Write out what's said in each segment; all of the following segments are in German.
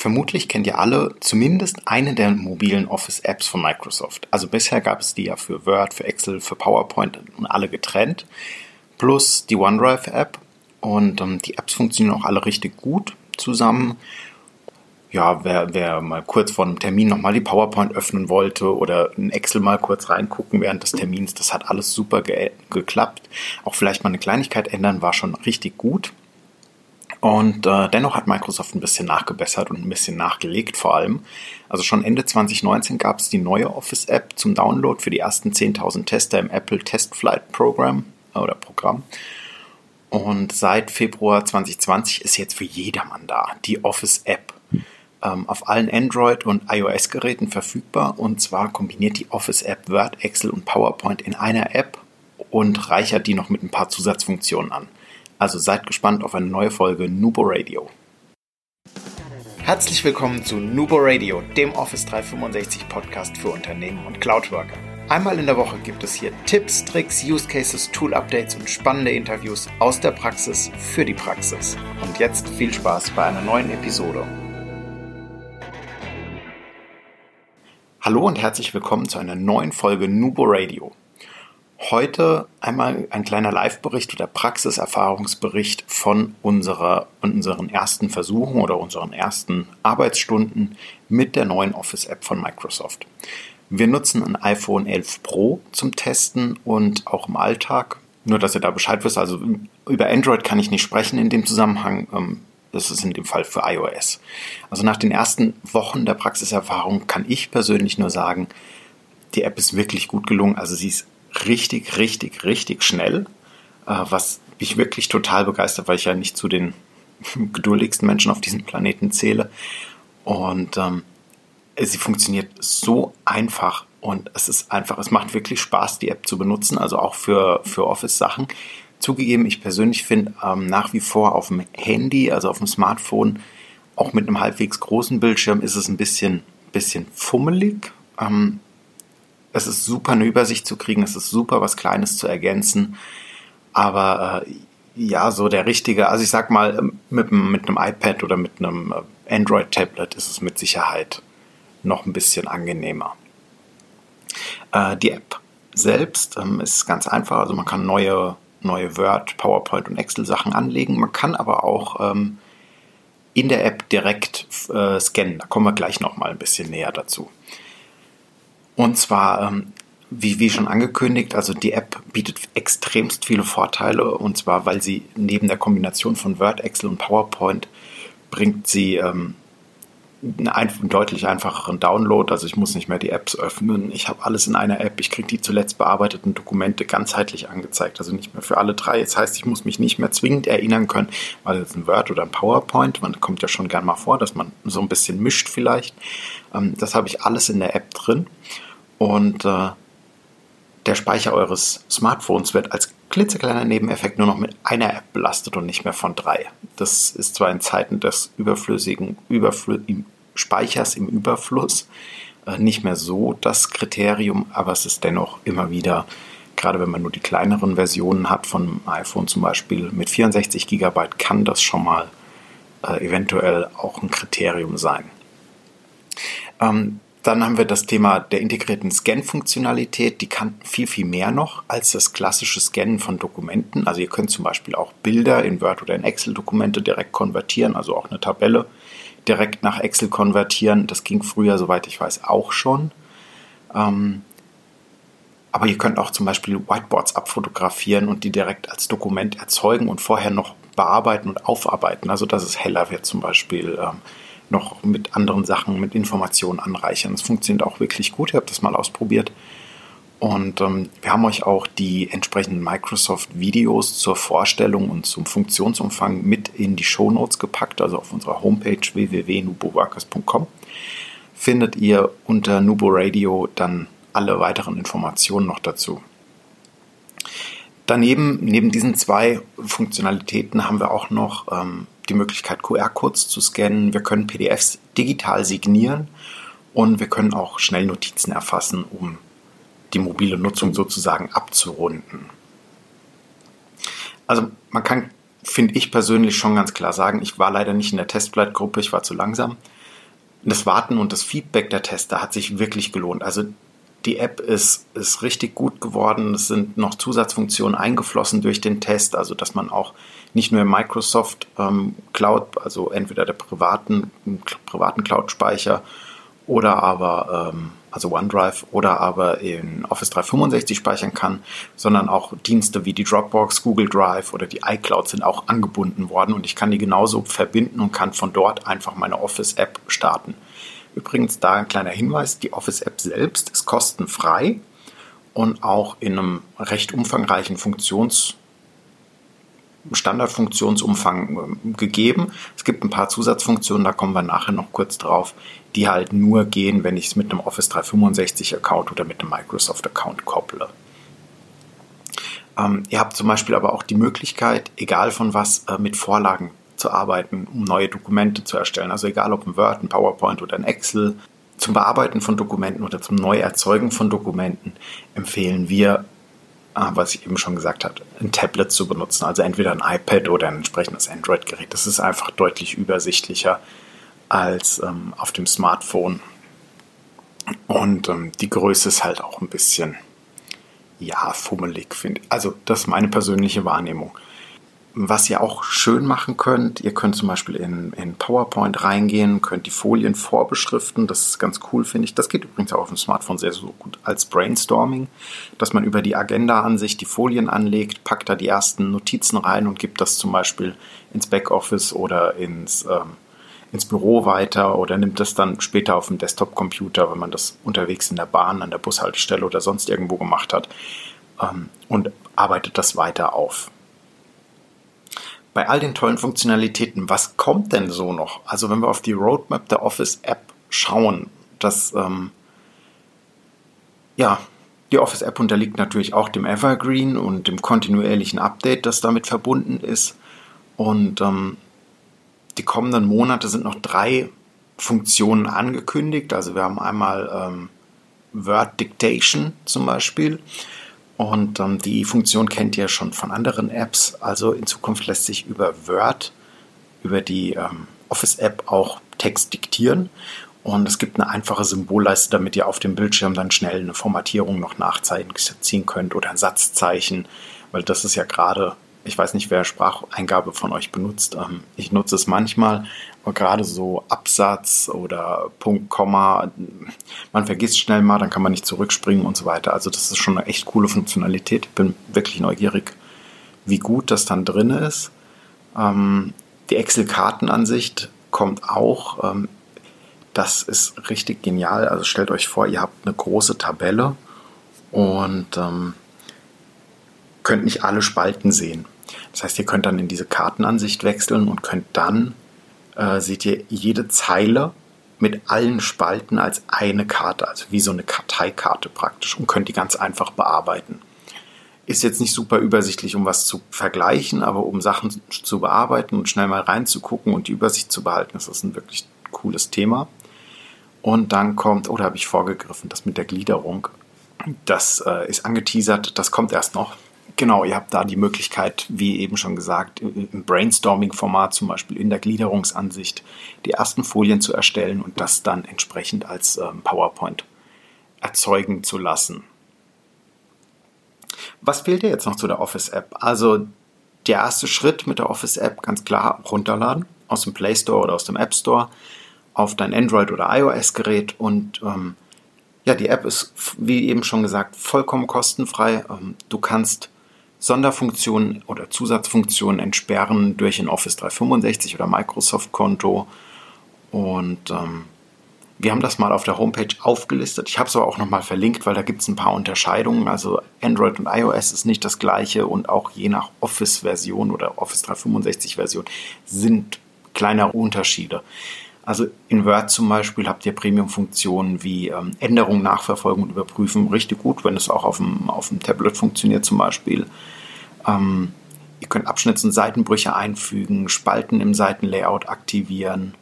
Vermutlich kennt ihr alle zumindest eine der mobilen Office-Apps von Microsoft. Also bisher gab es die ja für Word, für Excel, für PowerPoint und alle getrennt. Plus die OneDrive-App. Und ähm, die Apps funktionieren auch alle richtig gut zusammen. Ja, wer, wer mal kurz vor einem Termin nochmal die PowerPoint öffnen wollte oder in Excel mal kurz reingucken während des Termins, das hat alles super ge geklappt. Auch vielleicht mal eine Kleinigkeit ändern war schon richtig gut. Und äh, dennoch hat Microsoft ein bisschen nachgebessert und ein bisschen nachgelegt vor allem. Also schon Ende 2019 gab es die neue Office-App zum Download für die ersten 10.000 Tester im Apple Test Flight Program äh, oder Programm. Und seit Februar 2020 ist jetzt für jedermann da die Office-App. Ähm, auf allen Android- und iOS-Geräten verfügbar. Und zwar kombiniert die Office-App Word, Excel und PowerPoint in einer App und reichert die noch mit ein paar Zusatzfunktionen an. Also seid gespannt auf eine neue Folge Nubo Radio. Herzlich willkommen zu Nubo Radio, dem Office 365 Podcast für Unternehmen und Cloudworker. Einmal in der Woche gibt es hier Tipps, Tricks, Use Cases, Tool Updates und spannende Interviews aus der Praxis für die Praxis. Und jetzt viel Spaß bei einer neuen Episode. Hallo und herzlich willkommen zu einer neuen Folge Nubo Radio. Heute einmal ein kleiner Live-Bericht oder Praxiserfahrungsbericht von unserer, unseren ersten Versuchen oder unseren ersten Arbeitsstunden mit der neuen Office-App von Microsoft. Wir nutzen ein iPhone 11 Pro zum Testen und auch im Alltag. Nur, dass ihr da Bescheid wisst, also über Android kann ich nicht sprechen in dem Zusammenhang. Ähm, das ist in dem Fall für iOS. Also nach den ersten Wochen der Praxiserfahrung kann ich persönlich nur sagen, die App ist wirklich gut gelungen. Also sie ist richtig, richtig, richtig schnell, äh, was mich wirklich total begeistert, weil ich ja nicht zu den geduldigsten Menschen auf diesem Planeten zähle. Und ähm, sie funktioniert so einfach und es ist einfach, es macht wirklich Spaß, die App zu benutzen, also auch für, für Office-Sachen. Zugegeben, ich persönlich finde ähm, nach wie vor auf dem Handy, also auf dem Smartphone, auch mit einem halbwegs großen Bildschirm ist es ein bisschen, bisschen fummelig. Ähm, es ist super, eine Übersicht zu kriegen, es ist super, was Kleines zu ergänzen. Aber äh, ja, so der richtige, also ich sag mal, ähm, mit, mit einem iPad oder mit einem äh, Android-Tablet ist es mit Sicherheit noch ein bisschen angenehmer. Äh, die App selbst ähm, ist ganz einfach, also man kann neue, neue Word, PowerPoint und Excel-Sachen anlegen. Man kann aber auch ähm, in der App direkt äh, scannen. Da kommen wir gleich noch mal ein bisschen näher dazu. Und zwar, ähm, wie, wie schon angekündigt, also die App bietet extremst viele Vorteile. Und zwar, weil sie neben der Kombination von Word, Excel und PowerPoint bringt sie ähm, einen deutlich einfacheren Download. Also ich muss nicht mehr die Apps öffnen. Ich habe alles in einer App. Ich kriege die zuletzt bearbeiteten Dokumente ganzheitlich angezeigt. Also nicht mehr für alle drei. Das heißt, ich muss mich nicht mehr zwingend erinnern können, weil es ein Word oder ein PowerPoint. Man kommt ja schon gern mal vor, dass man so ein bisschen mischt vielleicht. Ähm, das habe ich alles in der App drin und äh, der Speicher eures Smartphones wird als klitzekleiner Nebeneffekt nur noch mit einer App belastet und nicht mehr von drei. Das ist zwar in Zeiten des überflüssigen Überfl im Speichers im Überfluss äh, nicht mehr so das Kriterium, aber es ist dennoch immer wieder, gerade wenn man nur die kleineren Versionen hat von iPhone zum Beispiel mit 64 GB, kann das schon mal äh, eventuell auch ein Kriterium sein. Ähm, dann haben wir das Thema der integrierten Scan-Funktionalität. Die kann viel, viel mehr noch als das klassische Scannen von Dokumenten. Also ihr könnt zum Beispiel auch Bilder in Word oder in Excel-Dokumente direkt konvertieren, also auch eine Tabelle direkt nach Excel konvertieren. Das ging früher, soweit ich weiß, auch schon. Ähm, aber ihr könnt auch zum Beispiel Whiteboards abfotografieren und die direkt als Dokument erzeugen und vorher noch bearbeiten und aufarbeiten, also dass es heller wird zum Beispiel. Noch mit anderen Sachen, mit Informationen anreichern. Das funktioniert auch wirklich gut. Ich habe das mal ausprobiert. Und ähm, wir haben euch auch die entsprechenden Microsoft-Videos zur Vorstellung und zum Funktionsumfang mit in die Show Notes gepackt, also auf unserer Homepage www.nuboworkers.com. Findet ihr unter Nubo Radio dann alle weiteren Informationen noch dazu. Daneben, neben diesen zwei Funktionalitäten, haben wir auch noch ähm, die Möglichkeit, QR-Codes zu scannen. Wir können PDFs digital signieren und wir können auch schnell Notizen erfassen, um die mobile Nutzung sozusagen abzurunden. Also man kann, finde ich persönlich schon ganz klar sagen, ich war leider nicht in der Testflight-Gruppe, ich war zu langsam. das Warten und das Feedback der Tester hat sich wirklich gelohnt. Also die App ist, ist richtig gut geworden. Es sind noch Zusatzfunktionen eingeflossen durch den Test, also dass man auch nicht nur im Microsoft ähm, Cloud, also entweder der privaten, privaten Cloud-Speicher oder aber ähm, also OneDrive oder aber in Office 365 speichern kann, sondern auch Dienste wie die Dropbox, Google Drive oder die iCloud sind auch angebunden worden und ich kann die genauso verbinden und kann von dort einfach meine Office-App starten. Übrigens da ein kleiner Hinweis, die Office-App selbst ist kostenfrei und auch in einem recht umfangreichen Funktions- Standardfunktionsumfang ähm, gegeben. Es gibt ein paar Zusatzfunktionen, da kommen wir nachher noch kurz drauf, die halt nur gehen, wenn ich es mit einem Office 365 Account oder mit einem Microsoft Account kopple. Ähm, ihr habt zum Beispiel aber auch die Möglichkeit, egal von was, äh, mit Vorlagen zu arbeiten, um neue Dokumente zu erstellen. Also egal ob ein Word, ein PowerPoint oder ein Excel. Zum Bearbeiten von Dokumenten oder zum Neuerzeugen von Dokumenten empfehlen wir Ah, was ich eben schon gesagt habe, ein Tablet zu benutzen, also entweder ein iPad oder ein entsprechendes Android-Gerät. Das ist einfach deutlich übersichtlicher als ähm, auf dem Smartphone. Und ähm, die Größe ist halt auch ein bisschen, ja, fummelig, finde ich. Also, das ist meine persönliche Wahrnehmung. Was ihr auch schön machen könnt, ihr könnt zum Beispiel in, in PowerPoint reingehen, könnt die Folien vorbeschriften. Das ist ganz cool, finde ich. Das geht übrigens auch auf dem Smartphone sehr, sehr gut als Brainstorming, dass man über die Agenda-Ansicht die Folien anlegt, packt da die ersten Notizen rein und gibt das zum Beispiel ins Backoffice oder ins, ähm, ins Büro weiter oder nimmt das dann später auf dem Desktop-Computer, wenn man das unterwegs in der Bahn, an der Bushaltestelle oder sonst irgendwo gemacht hat ähm, und arbeitet das weiter auf bei all den tollen Funktionalitäten, was kommt denn so noch? Also wenn wir auf die Roadmap der Office-App schauen, das, ähm, ja, die Office-App unterliegt natürlich auch dem Evergreen und dem kontinuierlichen Update, das damit verbunden ist. Und ähm, die kommenden Monate sind noch drei Funktionen angekündigt. Also wir haben einmal ähm, Word Dictation zum Beispiel. Und ähm, die Funktion kennt ihr schon von anderen Apps. Also in Zukunft lässt sich über Word, über die ähm, Office-App auch Text diktieren. Und es gibt eine einfache Symbolleiste, damit ihr auf dem Bildschirm dann schnell eine Formatierung noch nachziehen könnt oder ein Satzzeichen, weil das ist ja gerade ich weiß nicht, wer Spracheingabe von euch benutzt. Ähm, ich nutze es manchmal, aber gerade so Absatz oder Punkt, Komma, man vergisst schnell mal, dann kann man nicht zurückspringen und so weiter. Also das ist schon eine echt coole Funktionalität. Bin wirklich neugierig, wie gut das dann drin ist. Ähm, die Excel-Kartenansicht kommt auch. Ähm, das ist richtig genial. Also stellt euch vor, ihr habt eine große Tabelle und könnt nicht alle Spalten sehen. Das heißt, ihr könnt dann in diese Kartenansicht wechseln und könnt dann, äh, seht ihr, jede Zeile mit allen Spalten als eine Karte, also wie so eine Karteikarte praktisch und könnt die ganz einfach bearbeiten. Ist jetzt nicht super übersichtlich, um was zu vergleichen, aber um Sachen zu bearbeiten und schnell mal reinzugucken und die Übersicht zu behalten, ist das ein wirklich cooles Thema. Und dann kommt, oder oh, habe ich vorgegriffen, das mit der Gliederung. Das äh, ist angeteasert, das kommt erst noch. Genau, ihr habt da die Möglichkeit, wie eben schon gesagt, im Brainstorming-Format zum Beispiel in der Gliederungsansicht die ersten Folien zu erstellen und das dann entsprechend als ähm, PowerPoint erzeugen zu lassen. Was fehlt dir jetzt noch zu der Office-App? Also der erste Schritt mit der Office-App ganz klar runterladen aus dem Play Store oder aus dem App Store auf dein Android- oder iOS-Gerät und ähm, ja, die App ist, wie eben schon gesagt, vollkommen kostenfrei. Ähm, du kannst Sonderfunktionen oder Zusatzfunktionen entsperren durch ein Office 365 oder Microsoft-Konto. Und ähm, wir haben das mal auf der Homepage aufgelistet. Ich habe es aber auch nochmal verlinkt, weil da gibt es ein paar Unterscheidungen. Also Android und iOS ist nicht das gleiche und auch je nach Office-Version oder Office 365-Version sind kleinere Unterschiede. Also in Word zum Beispiel habt ihr Premium-Funktionen wie ähm, Änderungen nachverfolgen und überprüfen. Richtig gut, wenn es auch auf dem, auf dem Tablet funktioniert zum Beispiel. Ähm, ihr könnt Abschnitts- und Seitenbrüche einfügen, Spalten im Seitenlayout aktivieren.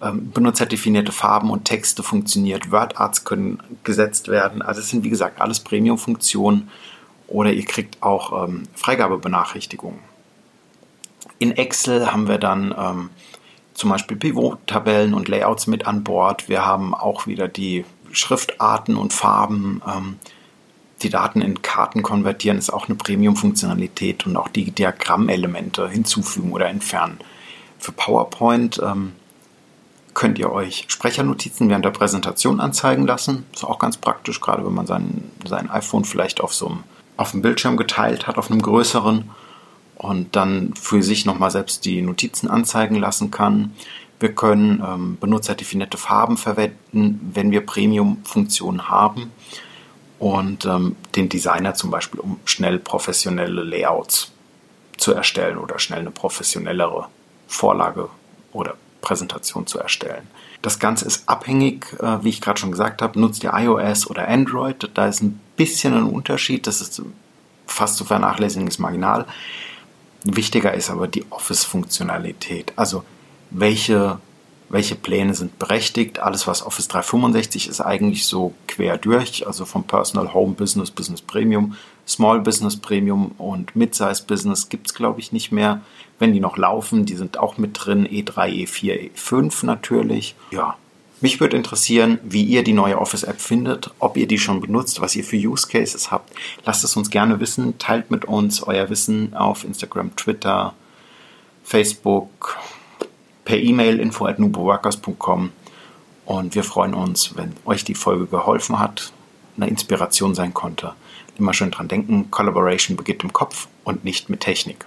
Ähm, benutzerdefinierte Farben und Texte funktioniert. WordArts können gesetzt werden. Also es sind wie gesagt alles Premium-Funktionen. Oder ihr kriegt auch ähm, Freigabebenachrichtigungen. In Excel haben wir dann ähm, zum Beispiel Pivot-Tabellen und Layouts mit an Bord. Wir haben auch wieder die Schriftarten und Farben. Ähm, die Daten in Karten konvertieren ist auch eine Premium-Funktionalität und auch die Diagrammelemente hinzufügen oder entfernen. Für PowerPoint ähm, könnt ihr euch Sprechernotizen während der Präsentation anzeigen lassen. Ist auch ganz praktisch, gerade wenn man sein, sein iPhone vielleicht auf so einem auf dem Bildschirm geteilt hat, auf einem größeren und dann für sich nochmal selbst die Notizen anzeigen lassen kann. Wir können ähm, benutzerdefinierte Farben verwenden, wenn wir Premium-Funktionen haben und ähm, den Designer zum Beispiel, um schnell professionelle Layouts zu erstellen oder schnell eine professionellere Vorlage oder Präsentation zu erstellen. Das Ganze ist abhängig, äh, wie ich gerade schon gesagt habe, nutzt ihr iOS oder Android. Da ist ein bisschen ein Unterschied, das ist fast zu vernachlässigen, ist marginal. Wichtiger ist aber die Office-Funktionalität. Also welche, welche Pläne sind berechtigt. Alles, was Office 365 ist, eigentlich so quer durch. Also vom Personal Home Business, Business Premium, Small Business Premium und Mid-Size Business gibt es, glaube ich, nicht mehr. Wenn die noch laufen, die sind auch mit drin. E3, E4, E5 natürlich. Ja, mich würde interessieren, wie ihr die neue Office-App findet, ob ihr die schon benutzt, was ihr für Use Cases habt. Lasst es uns gerne wissen, teilt mit uns euer Wissen auf Instagram, Twitter, Facebook, per E-Mail info at und wir freuen uns, wenn euch die Folge geholfen hat, eine Inspiration sein konnte. Immer schön dran denken, Collaboration beginnt im Kopf und nicht mit Technik.